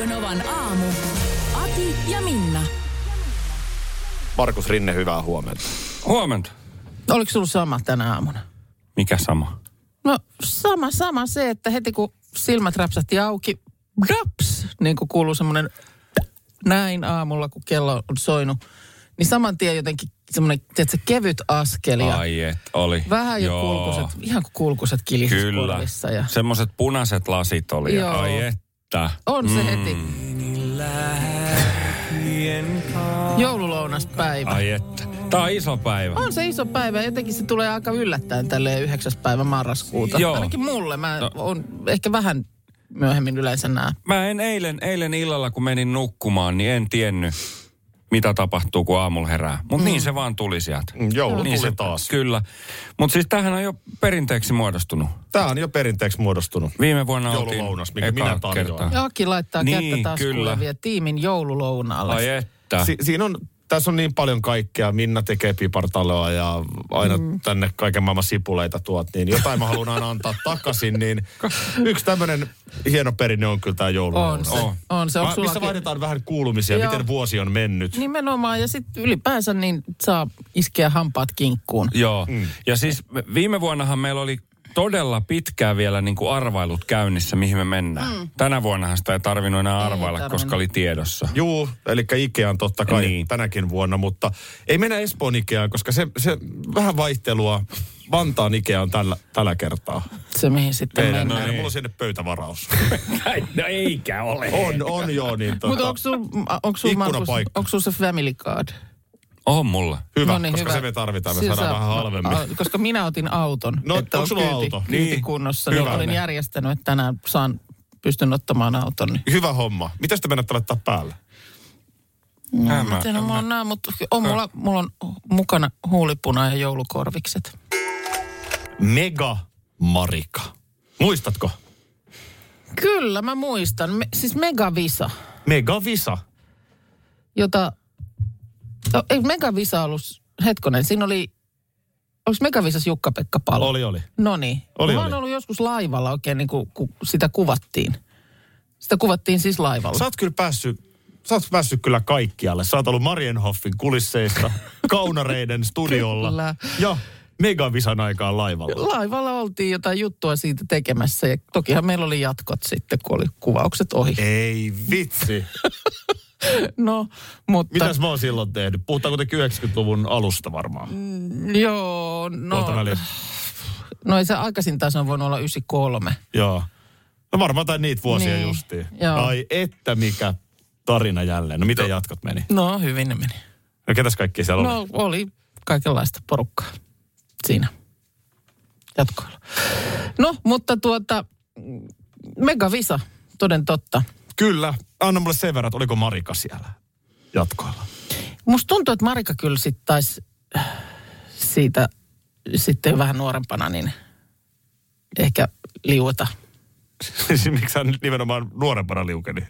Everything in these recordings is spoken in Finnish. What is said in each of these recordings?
Radio Novan aamu. Ati ja Minna. Markus Rinne, hyvää huomenta. Huomenta. Oliko sulla sama tänä aamuna? Mikä sama? No sama, sama se, että heti kun silmät räpsähti auki, raps, niin kuin kuuluu semmoinen näin aamulla, kun kello on soinut, niin saman tien jotenkin semmoinen, tiedätkö, kevyt askel ja Ai et, oli. vähän jo Joo. kulkuset, ihan kuin kulkuset kilisis Kyllä. Ja Semmoiset punaiset lasit oli. ja Joo. Ai että. on se heti. Joululounaspäivä. Ai että. Tää on iso päivä. On se iso päivä. Jotenkin se tulee aika yllättäen tälle 9. päivä marraskuuta. Joo. Ainakin mulle. Mä No. on ehkä vähän myöhemmin yleensä näen. Mä en eilen, eilen illalla, kun menin nukkumaan, niin en tiennyt, mitä tapahtuu, kun aamulla herää. Mutta niin se vaan tuli sieltä. Mm, Joulu niin tuli se taas. Kyllä. Mutta siis tämähän on jo perinteeksi muodostunut. Tämä on jo perinteeksi muodostunut. Viime vuonna oltiin Joululounas, minkä ekaa minä tarjoan. kertaa. Aki laittaa Niin, kättä taskuun kyllä. tiimin joululounaalle. Ai että. Si- siinä on, tässä on niin paljon kaikkea. Minna tekee pipartaloa ja aina mm. tänne kaiken maailman sipuleita tuot, niin jotain mä haluan aina antaa takaisin. Niin yksi tämmöinen hieno perinne on kyllä tämä On joululounas. se. On. On se. Onko Mä, missä vaihdetaan vähän kuulumisia, Joo. miten vuosi on mennyt. Nimenomaan. Ja sitten ylipäänsä niin saa iskeä hampaat kinkkuun. Joo. Mm. Ja siis me- viime vuonnahan meillä oli todella pitkään vielä niin kuin arvailut käynnissä, mihin me mennään. Mm. Tänä vuonnahan sitä ei tarvinnut enää Ei arvailla, tarvinnut. koska oli tiedossa. Juu, eli Ikea on totta kai niin. Niin. tänäkin vuonna, mutta ei mennä Espoon Ikeaan, koska se, se vähän vaihtelua. Vantaan Ikea on tällä, tällä kertaa. Se mihin sitten Meidän, mennään. no niin. Mulla on sinne pöytävaraus. No eikä ole. on, on joo, niin tota, Mutta onko sulla onko sul, Markus, onko sul se family card? On mulla. hyvä, No niin, koska hyvä. se me tarvitaan, me Sillä saadaan saa- vähän halvemmin. a- Koska minä otin auton. No, että onko on sulla kyyti, auto? Kyyti Niin. kunnossa. Hyvä. Niin olin järjestänyt, että tänään saan, pystyn ottamaan auton. Niin. Hyvä homma. Mitä te mennätte laittaa päälle? No, En mä- mä tiedän, en mulla mä- on nämä, mutta on mulla, mulla on mukana huulipuna ja joulukorvikset. Mega Marika. Muistatko? Kyllä, mä muistan. Me, siis Megavisa, Mega Visa. jota... No, ei Megavisa ollut... Hetkonen, siinä oli... Onko Megavisas Jukka-Pekka Palo? Oli, oli. No niin. Oli, Mä oli. oon ollut joskus laivalla oikein, niin kuin, kun sitä kuvattiin. Sitä kuvattiin siis laivalla. Sä oot kyllä päässyt, sä oot päässyt kyllä kaikkialle. Sä oot ollut Marienhoffin kulisseissa, Kaunareiden studiolla Kyllä. ja Megavisan aikaan laivalla. Laivalla oltiin jotain juttua siitä tekemässä ja tokihan meillä oli jatkot sitten, kun oli kuvaukset ohi. Ei vitsi. No, mutta... Mitäs mä oon silloin tehnyt? Puhutaan kuitenkin 90-luvun alusta varmaan. Joo, no... No ei se aikaisin taas on voinut olla 93. Joo. No varmaan tai niitä vuosia Niin, justiin. joo. Ai että mikä tarina jälleen. No miten jatkot meni? No, hyvin ne meni. No ketäs kaikki siellä oli? No, oli kaikenlaista porukkaa siinä jatkoilla. No, mutta tuota, Megavisa, toden totta. Kyllä. Anna mulle sen verran, että oliko Marika siellä jatkoilla. Musta tuntuu, että Marika kyllä sitten taisi äh, siitä sitten vähän nuorempana, niin ehkä liueta. Miksi hän nyt nimenomaan nuorempana liukeni?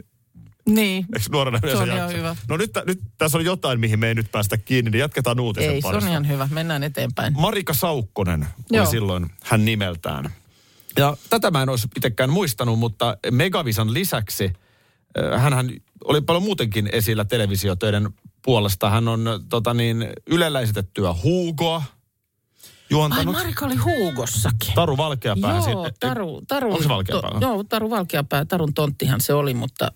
Niin. Eikö nuorena yleensä on ihan hyvä. No nyt, nyt tässä on jotain, mihin me ei nyt päästä kiinni, niin jatketaan uutisen Ei, se on parissa. ihan hyvä. Mennään eteenpäin. Marika Saukkonen oli Joo. silloin hän nimeltään. Ja tätä mä en olisi itsekään muistanut, mutta Megavisan lisäksi hän oli paljon muutenkin esillä televisiotöiden puolesta. Hän on tota niin, Ylellä esitettyä Hugoa Ai, juontanut. Marika oli Huugossakin. Taru Valkeapää. Joo, siinä- Taru, taru, Onko se Valkeapää? To, joo, Taru Valkeapää, Tarun tonttihan se oli, mutta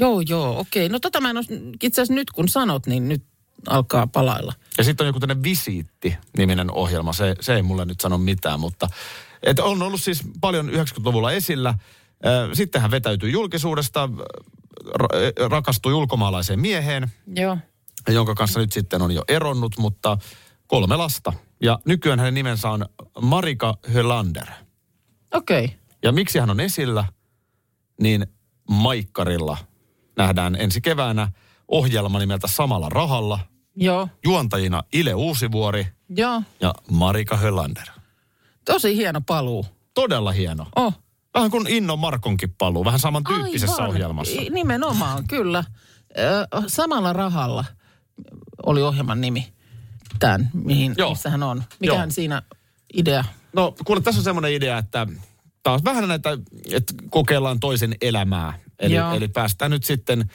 joo, joo, okei. No tota mä en olisi, itse asiassa nyt kun sanot, niin nyt alkaa palailla. Ja sitten on joku tämmöinen Visiitti-niminen ohjelma. Se, se ei mulle nyt sano mitään, mutta et on ollut siis paljon 90-luvulla esillä. Ö, Sitten hän vetäytyi julkisuudesta, ra- rakastui ulkomaalaiseen mieheen, Joo. jonka kanssa nyt sitten on jo eronnut, mutta kolme lasta. Ja nykyään hänen nimensä on Marika Hölander. Okei. Okay. Ja miksi hän on esillä? Niin Maikkarilla nähdään ensi keväänä ohjelma nimeltä Samalla rahalla. Joo, Juontajina Ile Uusivuori joo. ja Marika Höllander. Tosi hieno paluu. Todella hieno. Oh. Vähän kuin Inno Markonkin paluu, vähän samantyyppisessä Aivan. ohjelmassa. Nimenomaan, kyllä. Samalla rahalla oli ohjelman nimi. Tämän, mihin, Joo. missä hän on. Mikähän Joo. siinä idea? No kuule, tässä on semmoinen idea, että taas vähän näitä, että kokeillaan toisen elämää. Eli, Joo. eli päästään nyt sitten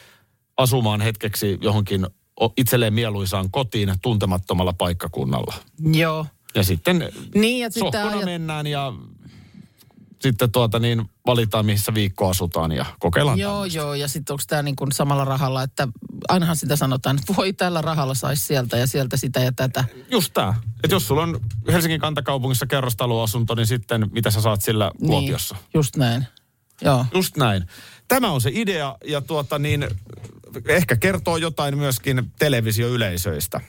asumaan hetkeksi johonkin itselleen mieluisaan kotiin tuntemattomalla paikkakunnalla. Joo. Ja sitten Niin, ja sohkona ajat- mennään ja sitten tuota niin valitaan, missä viikko asutaan ja kokeillaan Joo, tämmöistä. joo, ja sitten onko tämä niin kuin samalla rahalla, että ainahan sitä sanotaan, että voi tällä rahalla saisi sieltä ja sieltä sitä ja tätä. Just tämä. Että jos sulla on Helsingin kantakaupungissa kerrostaloasunto, niin sitten mitä sä saat sillä Kuopiossa? Niin, just näin. Joo. Just näin. Tämä on se idea ja tuota niin, ehkä kertoo jotain myöskin televisioyleisöistä.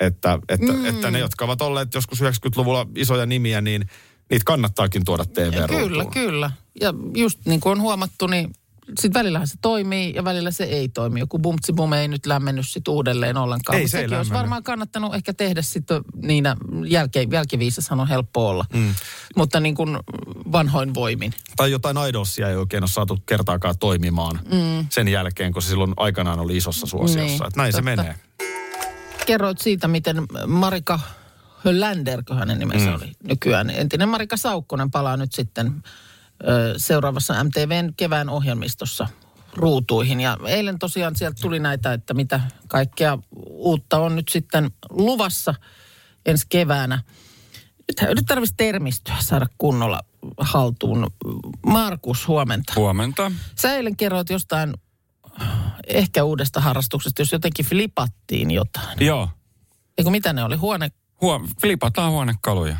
Että, että, mm. että ne, jotka ovat olleet joskus 90-luvulla isoja nimiä, niin niitä kannattaakin tuoda tv Kyllä, kyllä. Ja just niin kuin on huomattu, niin sitten välillähän se toimii ja välillä se ei toimi. Joku bumtsi bum ei nyt lämmennyt sit uudelleen ollenkaan. Ei Mut se ei sekin olisi lämmennyt. varmaan kannattanut ehkä tehdä sitten niinä jälke, jälkiviisashan on helppo olla. Mm. Mutta niin kuin vanhoin voimin. Tai jotain idolsia ei oikein ole saatu kertaakaan toimimaan mm. sen jälkeen, kun se silloin aikanaan oli isossa suosiossa. Niin, Että näin se totta. menee. Kerroit siitä, miten Marika Höllander, kun hänen nimensä mm. oli nykyään. Entinen Marika Saukkonen palaa nyt sitten ö, seuraavassa MTVn kevään ohjelmistossa ruutuihin. Ja eilen tosiaan sieltä tuli näitä, että mitä kaikkea uutta on nyt sitten luvassa ensi keväänä. Nyt, nyt tarvitsisi termistöä saada kunnolla haltuun. Markus, huomenta. Huomenta. Sä eilen kerroit jostain ehkä uudesta harrastuksesta, jos jotenkin flipattiin jotain. Joo. Eikö mitä ne oli? Huone? Huom- flipataan huonekaluja.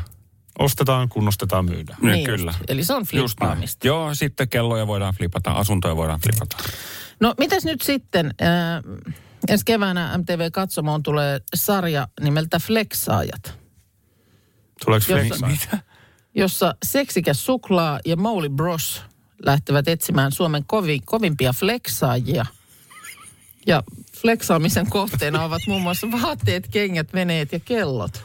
Ostetaan, kunnostetaan, myydään. Nyt Niin kyllä. Just. Eli se on flippaamista. Joo, sitten kelloja voidaan flipata, asuntoja voidaan flipata. No mitäs nyt sitten? Äh, ensi keväänä MTV Katsomoon tulee sarja nimeltä Flexaajat, Tuleeko Jossa- flexaa? jossa seksikäs suklaa ja Molly Bros lähtevät etsimään Suomen kovi, kovimpia flexaajia. Ja flexaamisen kohteena ovat muun muassa vaatteet, kengät, veneet ja kellot.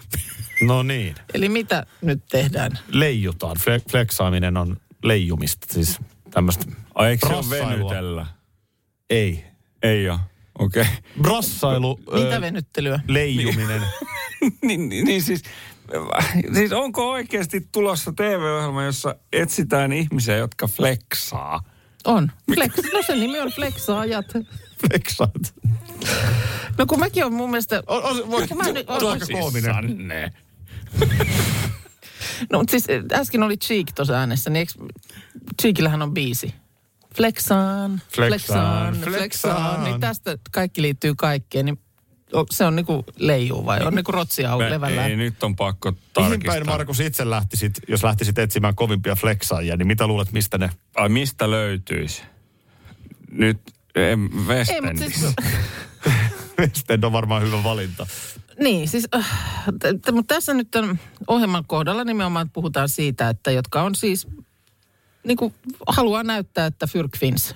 No niin. Eli mitä nyt tehdään? Leijutaan. Fle- flexaaminen on leijumista. Siis tämmöistä. Ai eikö se venytellä? Ei. Ei ole. Okei. Okay. Brassailu, Mitä venyttelyä? leijuminen. niin, niin, niin siis, siis onko oikeasti tulossa TV-ohjelma, jossa etsitään ihmisiä, jotka flexaa? On. Flex. No sen nimi on Flexaajat. Flexaat. No kun mäkin on mun mielestä... On, on, voi, Mä nyt- tuo koominen. Sanne. No mutta siis äh, äsken oli Cheek tuossa äänessä, niin eikö... Cheekillähän on biisi. Flexaan, Flexaan, flexaan. Niin tästä kaikki liittyy kaikkeen. Niin o- se on niinku leijuu vai on niinku rotsia levällään? Ei, nyt on pakko Mihin tarkistaa. päin Markus itse lähtisit, jos lähtisit etsimään kovimpia flexaajia, niin mitä luulet, mistä ne... Ai mistä löytyisi? Nyt Westendissä. siis, West on varmaan hyvä valinta. niin, siis, äh, mutta tässä nyt tämän ohjelman kohdalla nimenomaan puhutaan siitä, että jotka on siis, niin kuin haluaa näyttää, että fyrkfins.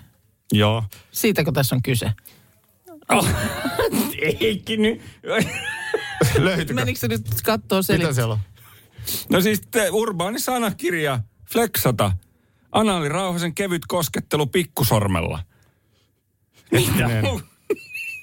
Joo. Siitäkö tässä on kyse? Oh, eikin nyt. Löytyykö? Menikö se nyt kattoo Mitä selittää? siellä on? No siis te, urbaani sanakirja, flexata. Anaali Rauhasen kevyt koskettelu pikkusormella.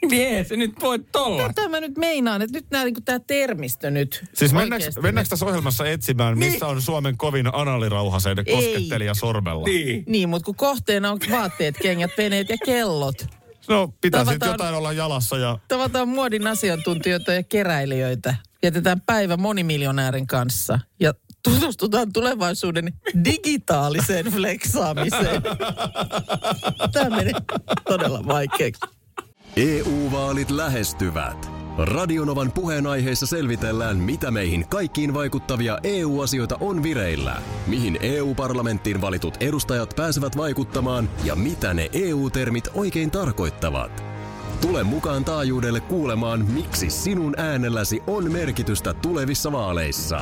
Niin ei se nyt voi tolla. Tätä mä nyt meinaan, että nyt nämä, niin tämä termistö nyt. Siis mennäänkö, mennäänkö tässä ohjelmassa etsimään, missä on Suomen kovin analirauhasen koskettelija sormella? Niin. Niin, mutta kun kohteena on vaatteet, kengät, veneet ja kellot. No pitää sitten jotain olla jalassa ja... Tavataan muodin asiantuntijoita ja keräilijöitä. Vietetään päivä monimiljonäärin kanssa ja tutustutaan tulevaisuuden digitaaliseen fleksaamiseen. Tämä menee todella vaikeaksi. EU-vaalit lähestyvät. Radionovan puheenaiheessa selvitellään, mitä meihin kaikkiin vaikuttavia EU-asioita on vireillä, mihin EU-parlamenttiin valitut edustajat pääsevät vaikuttamaan ja mitä ne EU-termit oikein tarkoittavat. Tule mukaan taajuudelle kuulemaan, miksi sinun äänelläsi on merkitystä tulevissa vaaleissa.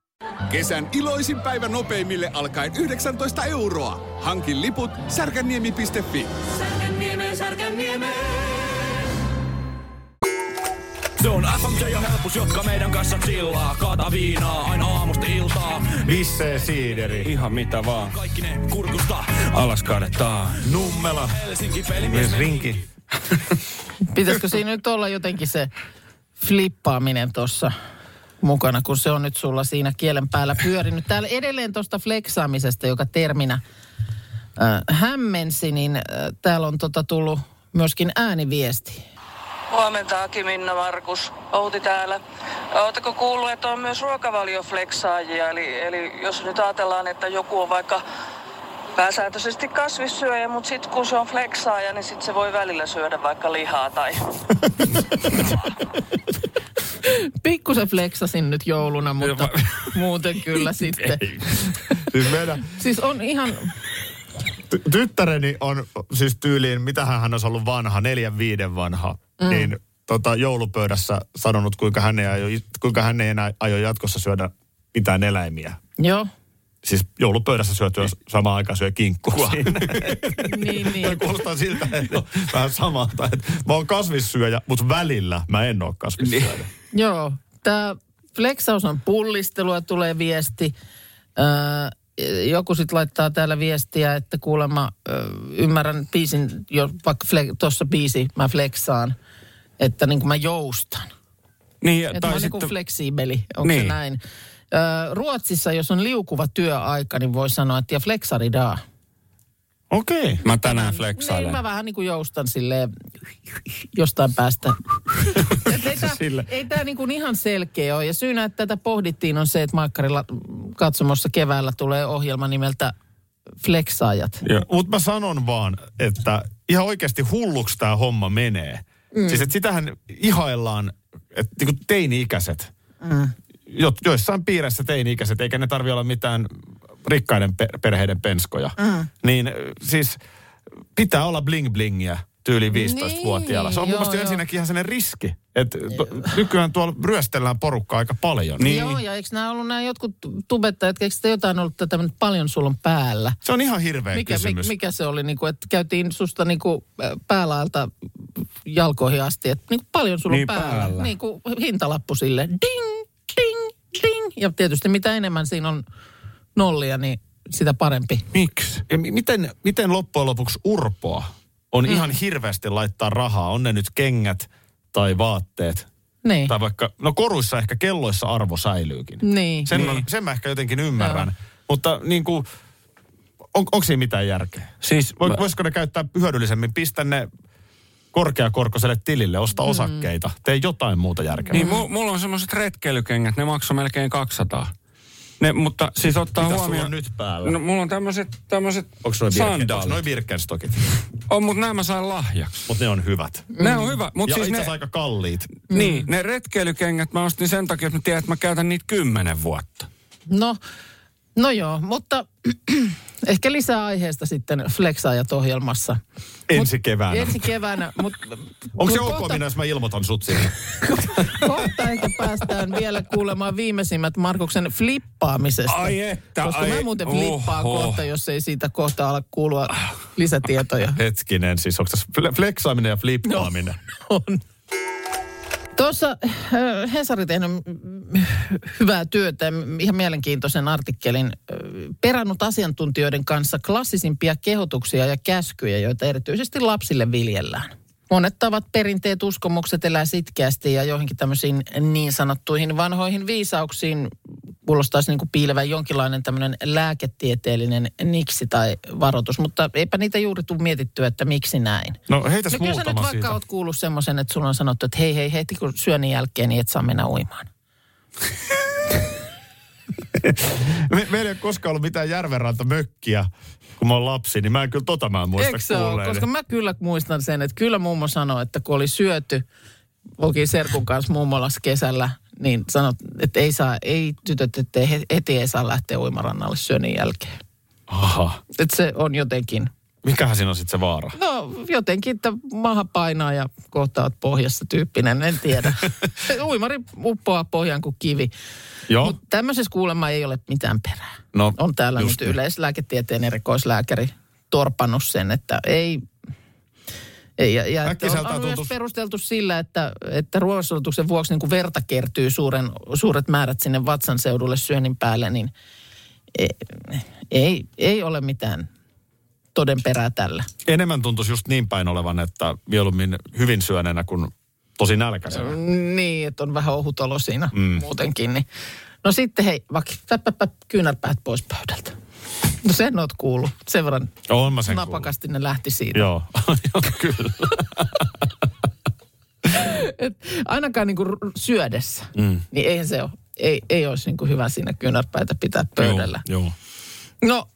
Kesän iloisin päivä nopeimille alkaen 19 euroa. Hankin liput särkänniemi.fi. Se on FMJ ja helpus, jotka meidän kanssa chillaa. Kaata viinaa aina aamusta iltaa. Vissee siideri. Ihan mitä vaan. Kaikki ne kurkusta. Alas kaadetaan. Nummela. Helsinki pelimies. Rinki. Pitäisikö siinä nyt olla jotenkin se flippaaminen tuossa mukana, kun se on nyt sulla siinä kielen päällä pyörinyt. Täällä edelleen tuosta fleksaamisesta, joka terminä äh, hämmensi, niin äh, täällä on tota tullut myöskin ääniviesti. Huomenta Aki, Minna, Markus. Outi täällä. Oletteko kuullut, että on myös ruokavaliofleksaajia? Eli, eli jos nyt ajatellaan, että joku on vaikka pääsääntöisesti kasvissyöjä, mutta sitten kun se on fleksaaja, niin sitten se voi välillä syödä vaikka lihaa tai... Pikkusen fleksasin nyt jouluna, mutta muuten kyllä sitten. Siis meidän Siis on ihan, ty- tyttäreni on siis tyyliin, mitä hän olisi ollut vanha, neljän viiden vanha, mm. niin tota, joulupöydässä sanonut, kuinka hän, ei aio, kuinka hän ei enää aio jatkossa syödä mitään eläimiä. joo, Siis joulupöydässä syötyä samaan aikaan syö kinkkua. niin, Toi niin. kuulostaa siltä, että on vähän samalta. Että mä oon kasvissyöjä, mutta välillä mä en ole kasvissyöjä. Joo, tämä fleksaus on pullistelua, tulee viesti. Öö, joku sitten laittaa täällä viestiä, että kuulemma öö, ymmärrän biisin, jo, vaikka fle- tuossa biisi mä flexaan, että niin kuin mä joustan. Niin, Että mä tai oon niin sitten... fleksiibeli, onko niin. se Niin. näin? Ruotsissa, jos on liukuva työaika, niin voi sanoa, että ja flexaridaa. Okei. Mä tänään Niin, fleksailen. mä vähän niin kuin joustan silleen jostain päästä. Ei tämä, Sille. ei tää niin kuin ihan selkeä ole. Ja syynä, että tätä pohdittiin, on se, että Maikkarilla katsomossa keväällä tulee ohjelma nimeltä Flexaajat. Mutta mä sanon vaan, että ihan oikeasti hulluksi tämä homma menee. Mm. Siis että sitähän ihaillaan, että niinku teini-ikäiset, mm. Jo, joissain piirissä teini-ikäiset, eikä ne tarvi olla mitään rikkaiden per- perheiden penskoja. Mm. Niin siis pitää olla bling-blingiä tyyli 15-vuotiaalla. Se on Niin, mun mielestä joo, ensinnäkin ihan sellainen riski, että nykyään tuolla ryöstellään porukkaa aika paljon. Niin. Joo, ja eikö nämä ollut nämä jotkut tubettajat, eikö sitä jotain ollut tätä paljon sulla on päällä? Se on ihan hirveä Mikä, kysymys. mi, mikä se oli, niin kuin, että käytiin susta niin kuin, päälaelta jalkoihin asti, että niin kuin paljon sulla Niin, on päällä. päällä. Niin kuin hintalappu sille, ding. Ja tietysti mitä enemmän siinä on nollia, niin sitä parempi. Miksi? Ja mi- miten, miten loppujen lopuksi urpoa on mm. ihan hirveästi laittaa rahaa? On ne nyt kengät tai vaatteet. Niin. Tai vaikka, no koruissa ehkä kelloissa arvo säilyykin. Niin. Sen, on, sen mä ehkä jotenkin ymmärrän. Mutta niin kuin, on, onko siinä mitään järkeä? Siis Voi, mä- voisiko ne käyttää hyödyllisemmin? Pistä ne korkeakorkoiselle tilille, osta osakkeita. Tee jotain muuta järkevää. Niin, mu- mulla on semmoiset retkeilykengät, ne maksaa melkein 200. Ne, mutta siis ottaa Mitä sulla huomioon... on nyt päällä? No, mulla on tämmöiset, tämmöiset Onko sandaalit. noi Birkenstockit? On, mutta nämä mä sain lahjaksi. Mutta ne on hyvät. Ne on hyvä, mutta ja siis itse ne, aika kalliit. niin, ne retkeilykengät mä ostin sen takia, että mä tiedän, että mä käytän niitä kymmenen vuotta. No, no joo, mutta ehkä lisää aiheesta sitten Flexaajat ohjelmassa. Ensi keväänä. Ensi keväänä, mutta... Onko se ok kohta- minä, jos mä ilmoitan sut sinne? Kohta ehkä päästään vielä kuulemaan viimeisimmät Markuksen flippaamisesta. Ai että, Koska ai- mä muuten flippaan oho. kohta, jos ei siitä kohta ala kuulua lisätietoja. Hetkinen, siis onko tässä fle- fleksaaminen ja flippaaminen? On. Tuossa äh, Hesari tehnyt mm, hyvää työtä, ihan mielenkiintoisen artikkelin, äh, perannut asiantuntijoiden kanssa klassisimpia kehotuksia ja käskyjä, joita erityisesti lapsille viljellään. Monet tavat, perinteet, uskomukset elää sitkeästi ja joihinkin tämmöisiin niin sanottuihin vanhoihin viisauksiin kuulostaisi niin kuin piilevän jonkinlainen tämmöinen lääketieteellinen niksi tai varoitus, mutta eipä niitä juuri tule mietittyä, että miksi näin. No heitäs No kyllä sä nyt muutama vaikka siitä. oot kuullut semmoisen, että sulla on sanottu, että hei hei heti kun syönnin jälkeen, niin et saa mennä uimaan. Me, meillä ei ole koskaan ollut mitään järvenranta mökkiä, kun mä oon lapsi, niin mä en kyllä tota mä en muista Eikö se ole? Koska mä kyllä muistan sen, että kyllä mummo sanoi, että kun oli syöty oltiin Serkun kanssa mummolassa kesällä, niin sanot, että ei saa, ei tytöt, että heti ei saa lähteä uimarannalle syönnin jälkeen. Aha. Että se on jotenkin, Mikähän siinä on sitten se vaara? no jotenkin, että maha painaa ja kohtaat pohjassa tyyppinen, en tiedä. Uimari uppoaa pohjaan kuin kivi. Joo. Mutta tämmöisessä kuulemma ei ole mitään perää. No, On täällä nyt niin. yleislääketieteen erikoislääkäri torpannut sen, että ei... ei ja, ja että on, on myös perusteltu sillä, että, että ruoansulatuksen vuoksi niin kun verta kertyy suuren, suuret määrät sinne vatsan seudulle syönnin päälle, niin ei, ei, ei ole mitään todenperää tällä. Enemmän tuntuisi just niin päin olevan, että mieluummin hyvin syöneenä kuin tosi nälkäisenä. Niin, että on vähän ohutolo siinä mm. muutenkin. Niin. No sitten hei, vaikka kyynärpäät pois pöydältä. No sen oot kuullut. Sen verran On mä sen napakasti ne lähti siitä. Joo, kyllä. Et ainakaan niinku syödessä, mm. niin eihän se ole. Ei, ei olisi niinku hyvä siinä kyynärpäitä pitää pöydällä. Joo, joo. No,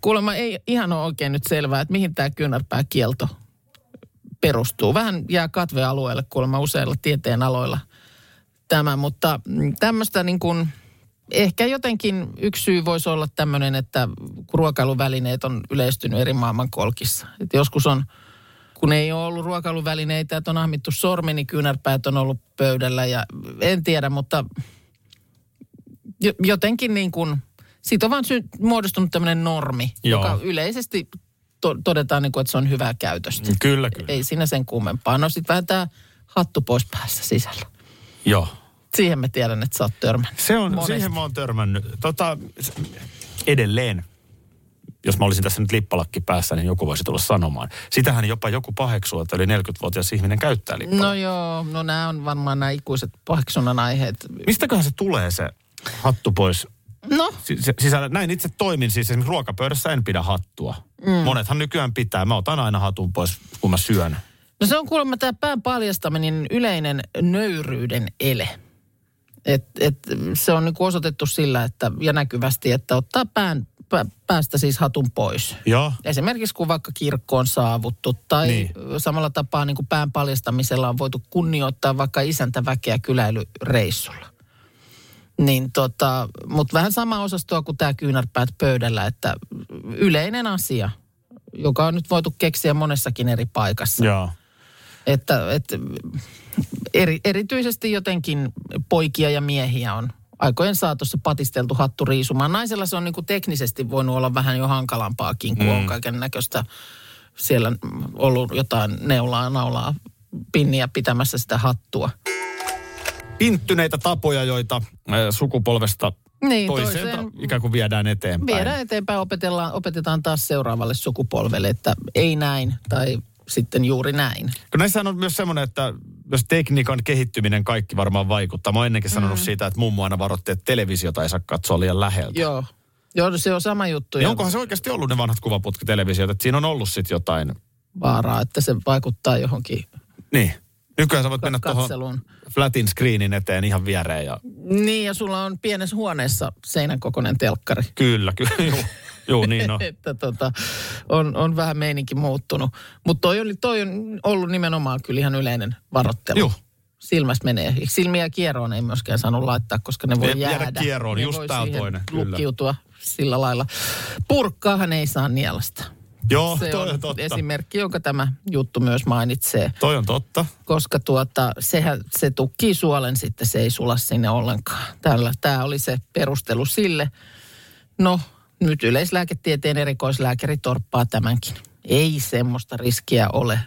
kuulemma ei ihan ole oikein nyt selvää, että mihin tämä kyynärpääkielto perustuu. Vähän jää katvealueelle kuulemma useilla tieteen aloilla tämä, mutta mm, tämmöistä niin kuin, ehkä jotenkin yksi syy voisi olla tämmöinen, että ruokailuvälineet on yleistynyt eri maailmankolkissa. Et joskus on, kun ei ole ollut ruokailuvälineitä, että on ahmittu sormi, niin kyynärpäät on ollut pöydällä ja en tiedä, mutta jo- jotenkin niin kuin, siitä on vaan sy- muodostunut tämmöinen normi, Joo. joka yleisesti to- todetaan, niin kuin, että se on hyvää käytöstä. Kyllä, kyllä. Ei siinä sen kummempaa. No sitten vähän tämä hattu pois päässä sisällä. Joo. Siihen mä tiedän, että sä oot törmännyt. Se on, Monesti. siihen mä oon törmännyt. Tota, edelleen, jos mä olisin tässä nyt lippalakki päässä, niin joku voisi tulla sanomaan. Sitähän jopa joku paheksuu, että yli 40-vuotias ihminen käyttää lippalakkia. No joo, no nämä on varmaan nämä ikuiset paheksunnan aiheet. Mistäköhän se tulee se hattu pois No, si- si- sisällä? Näin itse toimin, siis esimerkiksi ruokapöydässä en pidä hattua. Mm. Monethan nykyään pitää. Mä otan aina hatun pois, kun mä syön. no se on kuulemma tämä pään paljastaminen yleinen nöyryyden ele. Et, et, se on niin osoitettu sillä, että, ja näkyvästi, että ottaa pään, pä, päästä siis hatun pois. Joo. Esimerkiksi kun vaikka kirkkoon saavuttu tai Niin. niin. samalla tapaa niin kuin pään paljastamisella on voitu kunnioittaa vaikka isäntäväkeä kyläilyreissulla. Niin tota, mutta vähän sama osastoa kuin tämä kyynärpäät pöydällä, että yleinen asia, joka on nyt voitu keksiä monessakin eri paikassa. Joo. Että, että eri, erityisesti jotenkin poikia ja miehiä on aikojen saatossa patisteltu hattu riisumaan. Naisella se on niin kuin teknisesti voinut olla vähän jo hankalampaakin, kun mm. on kaiken näköistä siellä ollut jotain neulaa, naulaa, pinniä pitämässä sitä hattua. Pinttyneitä tapoja, joita sukupolvesta Niin, toiseen toiseen ikään kuin viedään eteenpäin. viedään eteenpäin, opetellaan, opetetaan taas seuraavalle sukupolvelle, että ei näin tai sitten juuri näin. Kun näissähän on myös semmoinen, että myös tekniikan kehittyminen kaikki varmaan vaikuttaa. Mä oon ennenkin sanonut Mm. siitä, että mummo aina varoitti, että televisiota ei saa katsoa liian läheltä. Joo. Joo, se on sama juttu. Niin ja onkohan se oikeasti ollut ne vanhat kuvaputkitelevisiot, että siinä on ollut sitten jotain. vaaraa, että se vaikuttaa johonkin Niin. Nykyään sä voit mennä tuohon flatin screenin eteen ihan viereen ja Niin, ja sulla on pienessä huoneessa seinän kokoinen telkkari. kyllä, kyllä. Juu, juu niin on. että tota, on, on vähän meininki muuttunut. Mutta toi, oli- toi on ollut nimenomaan kyllä ihan yleinen varoittelu. Joo. Silmästä menee. Silmiä kieroon ei myöskään saanut laittaa, koska ne voi viedä jäädä. kieroon, ne just tää toinen, kyllä. lukkiutua sillä lailla. Purkkaahan ei saa nielasta. Joo, Se toi on on totta. esimerkki, jonka tämä juttu myös mainitsee. Toi on totta. koska tuota, sehän, se tukkii suolen sitten, se ei sula sinne ollenkaan. Tällä, tämä oli se perustelu sille. No, nyt yleislääketieteen erikoislääkäri torppaa tämänkin. Ei semmoista riskiä ole.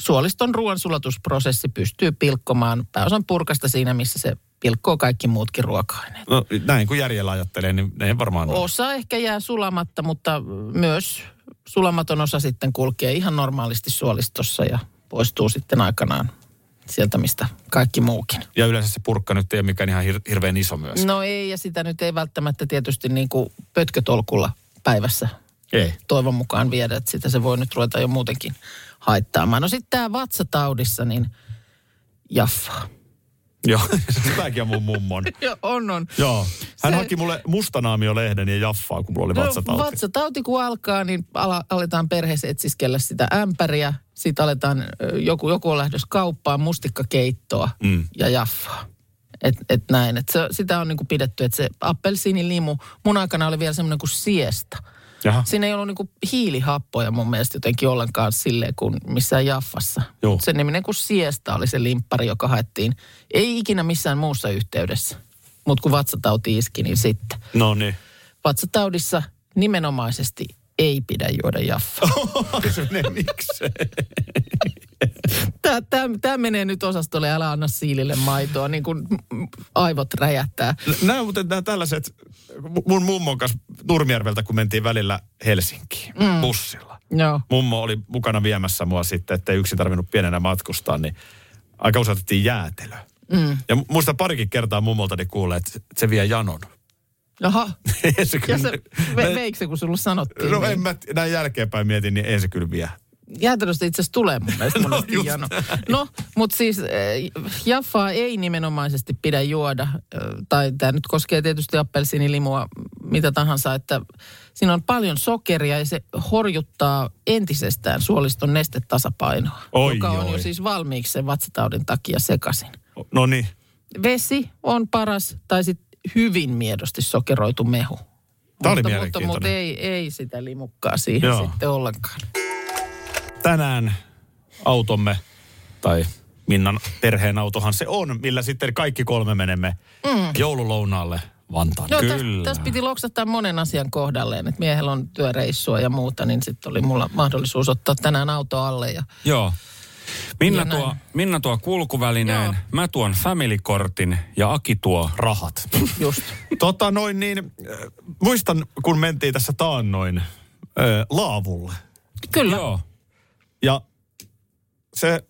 Suoliston ruoansulatusprosessi pystyy pilkkomaan pääosan purkasta siinä, missä se pilkkoo kaikki muutkin ruoka-aineet. No, näin kun järjellä ajattelee, niin ne ei varmaan ole. Osa ehkä jää sulamatta, mutta myös sulamaton osa sitten kulkee ihan normaalisti suolistossa ja poistuu sitten aikanaan sieltä, mistä kaikki muukin. Ja yleensä se purkka nyt ei ole mikään ihan hir- hirveän iso myös. No ei, ja sitä nyt ei välttämättä tietysti niin kuin pötkötolkulla päivässä Ei. toivon mukaan viedä, että sitä se voi nyt ruveta jo muutenkin haittaamaan. No sitten tämä vatsataudissa, niin jaffaa. Joo, sitäkin on mun mummon. Joo, on, on. Joo. Hän Se- haki mulle mustanaamio-lehden ja jaffaa, kun mulla oli vatsatauti. No, vatsatauti kun alkaa, niin ala, aletaan perheessä etsiskellä sitä ämpäriä. Sitten aletaan, joku, joku on lähdössä kauppaan mustikkakeittoa Mm. ja jaffaa. Et, et näin, et se, sitä on niinku pidetty, että se appelsiinilimu, mun aikana oli vielä semmoinen kuin siesta. Jaha. Siinä ei ollut niinku hiilihappoja mun mielestä jotenkin ollenkaan silleen kuin missään jaffassa. Joo. Se niminen kuin siesta oli se limppari, joka haettiin. Ei ikinä missään muussa yhteydessä. Mutta kun vatsatauti iski, niin sitten. No niin. Vatsataudissa nimenomaisesti ei pidä juoda jaffaa. Miksei? Tämä, tämä, tämä menee nyt osastolle, älä anna siilille maitoa, niin kuin aivot räjähtää. Nämä mutta nämä tällaiset, mun mummon kanssa Nurmijärveltä, kun mentiin välillä Helsinkiin mm. bussilla. Joo. Mummo oli mukana viemässä mua sitten, ettei yksin tarvinnut pienenä matkustaa, niin aika usein otettiin jäätelö. Mm. Ja mu- muista parikin kertaa mummoltani kuulee, että se vie janon. Jaha. Ei se Ja se, ve, veikö se, kun sulle sanottiin? No niin? en mä, näin jälkeenpäin mietin, niin ei se kyllä vie. Jäätelöstä itse asiassa tulee mun mielestä No, jano. No, mutta siis äh, Jaffaa ei nimenomaisesti pidä juoda, äh, tai tämä nyt koskee tietysti appelsiinilimua, mitä tahansa, että siinä on paljon sokeria ja se horjuttaa entisestään suoliston nestetasapainoa, Oi, joka on jo oi. siis valmiiksi sen vatsataudin takia sekaisin. No niin. Vesi on paras, tai sitten hyvin miedosti sokeroitu mehu. Tämä oli mutta, mutta, mielenkiintoinen. mutta ei, ei sitä limukkaa siihen Joo. sitten ollenkaan. Tänään automme, tai Minnan perheen autohan se on, millä sitten kaikki kolme menemme mm. joululounaalle Vantaan. Joo, tässä, Kyllä. tässä piti loksattaa monen asian kohdalleen, että miehellä on työreissua ja muuta, niin sitten oli mulla mahdollisuus ottaa tänään auto alle. Ja, Joo. Minna Ja näin. tuo, Minna tuo kulkuvälineen, Joo. mä tuon family-kortin ja Aki tuo Rahat. just. tota noin niin, äh, muistan kun mentiin tässä taannoin äh, laavulle. Kyllä. Joo. Ja se,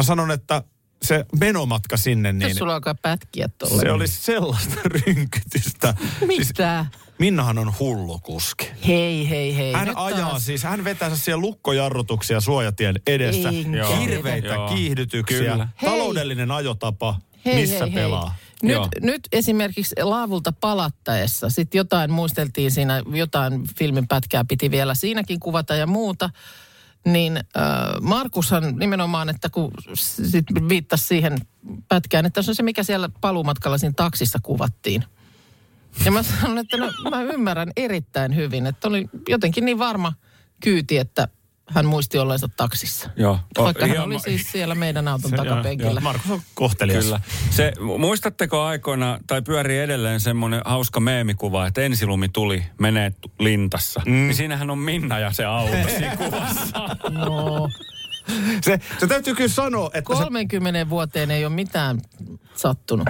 mä sanon, että se menomatka sinne, Niin. niin Jos sulla alkaa pätkiä tuolla. se oli sellaista rynkytystä. Siis Mitä? Minnahan on hullu kuski. Hei, hei, hei. Hän Nyt ajaa taas. siis, hän vetää siellä lukkojarrutuksia suojatien edessä. Joo. Hirveitä Joo. kiihdytyksiä. Kyllä. Hei. Taloudellinen ajotapa. Hei, missä hei, pelaa? Hei. Nyt, Joo. nyt esimerkiksi laavulta palattaessa, sitten jotain muisteltiin siinä, jotain filmin pätkää piti vielä siinäkin kuvata ja muuta. Niin äh, Markushan nimenomaan, että kun sit viittasi siihen pätkään, että se on se, mikä siellä paluumatkalla siinä taksissa kuvattiin. Ja mä sanon, että no, mä ymmärrän erittäin hyvin, että oli jotenkin niin varma kyyti, että hän muisti olleensa taksissa. Joo. Vaikka hän oli siis siellä meidän auton Se- takapenkillä. joo, Markus on kohtelias. Kyllä. Se, muistatteko aikoina, tai pyörii edelleen semmoinen hauska meemikuva, että ensilumi tuli, menee lintassa. Mm. Niin siinähän on Minna ja se auto siinä kuvassa. No, Se, se täytyy kyllä sanoa, että se 30 vuoteen ei ole mitään sattunut.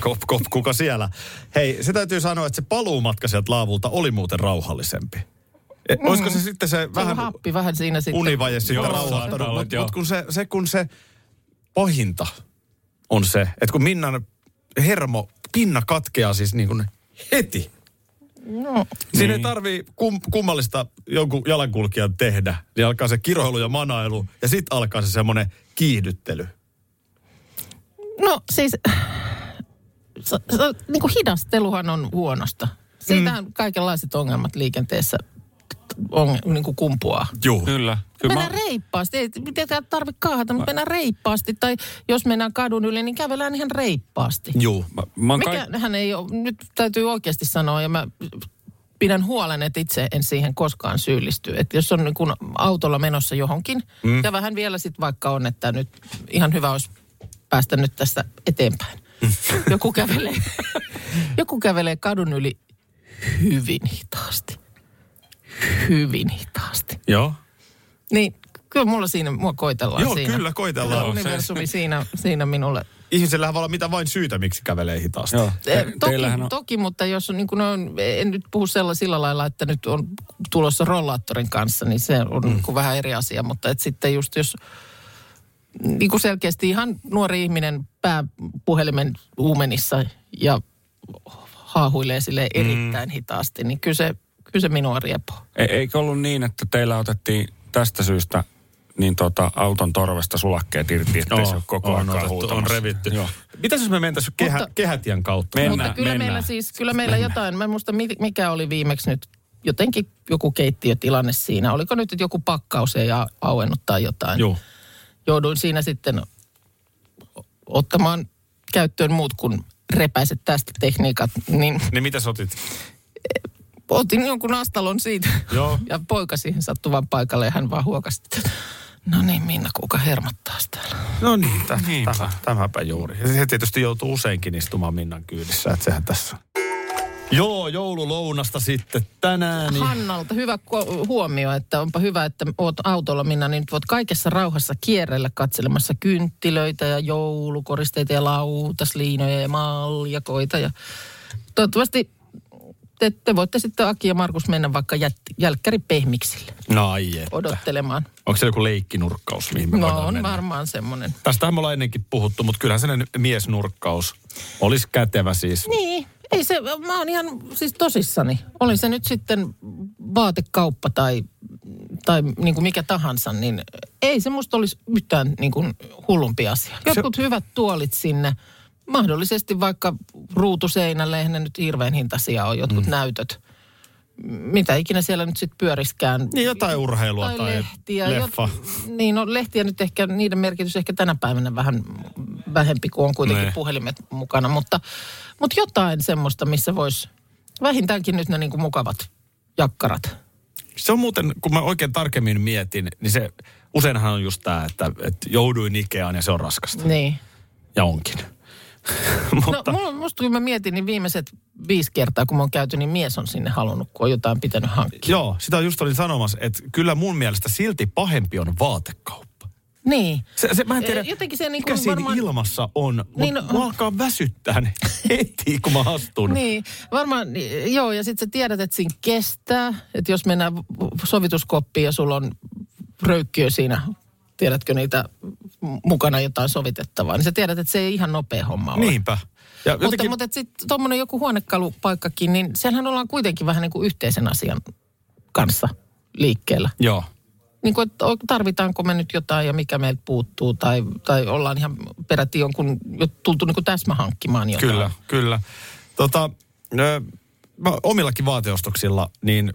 Kop, kop, kuka siellä? Hei, se täytyy sanoa, että se paluumatka sieltä laavulta oli muuten rauhallisempi. Mm. Olisiko se sitten se Se vähän happi vähän siinä sitten. univaje sitten rauhoittanut, mutta mut kun se, se, kun se pahinta on se, että kun Minnan hermo, pinna katkeaa siis niin kuin heti. No, Siinä ei tarvii kum, kummallista jonkun jalankulkijan tehdä. Niin alkaa se kiroilu ja manailu ja sitten alkaa se semmoinen kiihdyttely. no siis, se, se, niin kuin hidasteluhan on huonosta. Siitähän mm. kaikenlaiset ongelmat liikenteessä on, niin kuin kumpuaa. Juu. Kyllä. Kyllä Mennään reippaasti, ei mitenkään tarvitse kaahata, mutta mennään reippaasti. Tai jos mennään kadun yli, niin kävellään ihan reippaasti. Juu. mä, mä Mikä kaik- hän ei ole, nyt täytyy oikeasti sanoa, ja mä pidän huolen, että itse en siihen koskaan syyllisty. Että jos on niin kuin autolla menossa johonkin, mm. ja vähän vielä sitten vaikka on, että nyt ihan hyvä olisi päästä nyt tästä eteenpäin. Joku kävelee, joku kävelee kadun yli hyvin hitaasti. Hyvin hitaasti. Joo. Niin kyllä mulla siinä, mua koitellaan Joo, siinä. kyllä koitellaan. Kyllä universumi siinä, siinä minulle Ihmisellähän voi olla mitä vain syytä, miksi kävelee hitaasti. Joo. Eh, Te, toki, on, toki, mutta jos on, niin kuin on, en nyt puhu sella, sillä lailla, että nyt on tulossa rollaattorin kanssa, niin se on mm. niin kuin vähän eri asia. Mutta et sitten just jos niin kuin selkeästi ihan nuori ihminen pääpuhelimen uumenissa ja haahuilee sille erittäin mm. hitaasti, niin kyllä se, kyllä se minua riepoo. e- eikö ollut niin, että teillä otettiin tästä syystä niin tota, auton torvesta sulakkeet irti, ettei se ole koko on, ajan otettu, on revitty. Joo. Mitäs jos me mentäisiin kehä, Mutta- kehätien kautta? Mennään, Mutta kyllä mennään. meillä siis, kyllä meillä jotain, mä en muista mi- mikä oli viimeksi nyt jotenkin joku keittiötilanne siinä. Oliko nyt, että joku pakkaus ei auennut tai jotain. Joo. Jouduin siinä sitten ottamaan käyttöön muut kuin repäiset tästä tekniikat, niin Niin mitä sä otit? Otin jonkun astalon siitä. Joo. Ja poika siihen sattuvan paikalle ja hän vaan huokasi, no niin Minna, kuka hermottaa täällä. No niin, tä, tämä, tämäpä juuri. Ja se tietysti joutuu useinkin istumaan Minnan kyydissä, että sehän tässä on. Joo, joululounasta sitten tänään. Niin... Hannalta hyvä huomio, että onpa hyvä, että oot autolla Minna, niin nyt voit kaikessa rauhassa kierrellä katselemassa kynttilöitä ja joulukoristeita ja lautasliinoja ja maljakoita. Ja toivottavasti te, te voitte sitten Aki ja Markus mennä vaikka jät, jälkkäri pehmiksille No ai että. odottelemaan. Onko se joku leikkinurkkaus, mihin me No on mennä? varmaan semmoinen. Tästähän me ollaan ennenkin puhuttu, mutta kyllähän sellainen miesnurkkaus olisi kätevä siis. Niin, ei se, mä oon ihan siis tosissani. Oli se nyt sitten vaatekauppa tai, tai niin kuin mikä tahansa, niin ei se musta olisi yhtään niin kuin hullumpi asia. Jotkut se... hyvät tuolit sinne, mahdollisesti vaikka ruutuseinälle, eihän ne nyt hirveän hintaisia ole, jotkut mm. näytöt. Mitä ikinä siellä nyt sitten pyöriskään. Niin jotain urheilua tai, tai lehtiä. leffa. Jot, niin, no lehtiä nyt ehkä, niiden merkitys ehkä tänä päivänä vähän vähempi, kun on kuitenkin Ne. puhelimet mukana. Mutta, mutta jotain semmoista, missä voisi vähintäänkin nyt ne niin kuin mukavat jakkarat. Se on muuten, kun mä oikein tarkemmin mietin, niin se useinhan on just tämä, että, että jouduin Ikeaan ja se on raskasta. Niin. Ja onkin. No mulla, musta kun mä mietin, niin viimeiset viisi kertaa, kun mä oon käyty, niin mies on sinne halunnut, kun on jotain pitänyt hankkia. Joo, sitä just olin sanomassa, että kyllä mun mielestä silti pahempi on vaatekauppa. Niin. Se, se, mä en tiedä, Eh, jotenkin se niin mikä siinä varmaan- ilmassa on, mutta Niin, no- mua alkaa väsyttää heti, kun mä astun. Niin, varmaan, joo, ja sitten sä tiedät, että siinä kestää, että jos mennään sovituskoppiin ja sulla on röykkiö siinä, tiedätkö niitä mukana jotain sovitettavaa, niin sä tiedät, että se ei ihan nopea homma ole. Niinpä. Ja Mutta, jotenkin, mutta sitten tuommoinen joku huonekalupaikkakin, niin siellähän ollaan kuitenkin vähän niin kuin yhteisen asian kanssa liikkeellä. joo. Niin kuin, että tarvitaanko me nyt jotain ja mikä meiltä puuttuu, tai, tai ollaan ihan peräti jonkun, jo tultu niin kuin täsmähankkimaan jotain. Kyllä, kyllä. Tota, mä omillakin vaateostoksilla, niin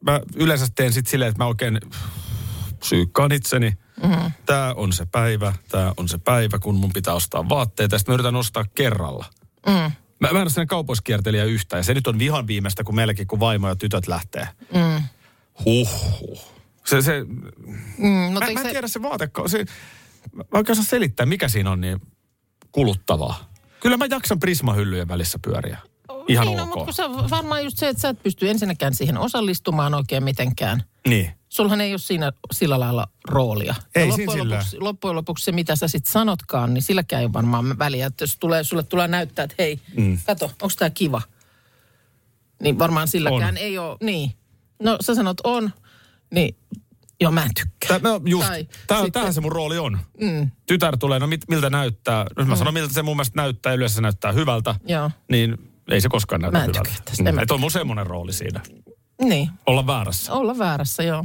mä yleensä teen sit silleen, että mä oikein syykkaan itseni. Mm-hmm. Tämä on se päivä, tämä on se päivä, kun mun pitää ostaa vaatteita. Sitten mä yritän ostaa kerralla. Mm. Mä, mä en ole sellainen kaupoiskiertelijä yhtään. Ja se nyt on vihan viimeistä, kun meilläkin, kun vaimo ja tytöt lähtee. Mm. Huh. Se, se, Mm, no, mä, mä en se- tiedä se vaate, se, mä oikein osaa selittää, mikä siinä on niin kuluttavaa. Kyllä mä jaksan Prisma-hyllyjen välissä pyöriä. Ihan niin, ok. No, mutta kun sä, varmaan just se, että sä et pysty ensinnäkään siihen osallistumaan oikein mitenkään. Niin. Sulhan ei ole siinä sillä lailla roolia. Ei ja loppujen, sillä. lopuksi, loppujen lopuksi se, mitä sä sitten sanotkaan, niin silläkään ei ole varmaan väliä. Että jos tulee, sulle tulee näyttää, että hei, mm. kato, onko tämä kiva? Niin varmaan silläkään On. ei ole, niin. No sä sanot on, niin joo mä en tykkää. Tää, no just, Tai tää, sitten- tämähän se mun rooli on. Mm, Tytär tulee, no mit, miltä näyttää. Jos mä sanon, miltä se mun mielestä näyttää, yleensä se näyttää hyvältä, joo, niin ei se koskaan näytä Mä en hyvältä. tästä, en mä Et on mun semmoinen rooli siinä. niin. Olla väärässä. Olla väärässä, joo.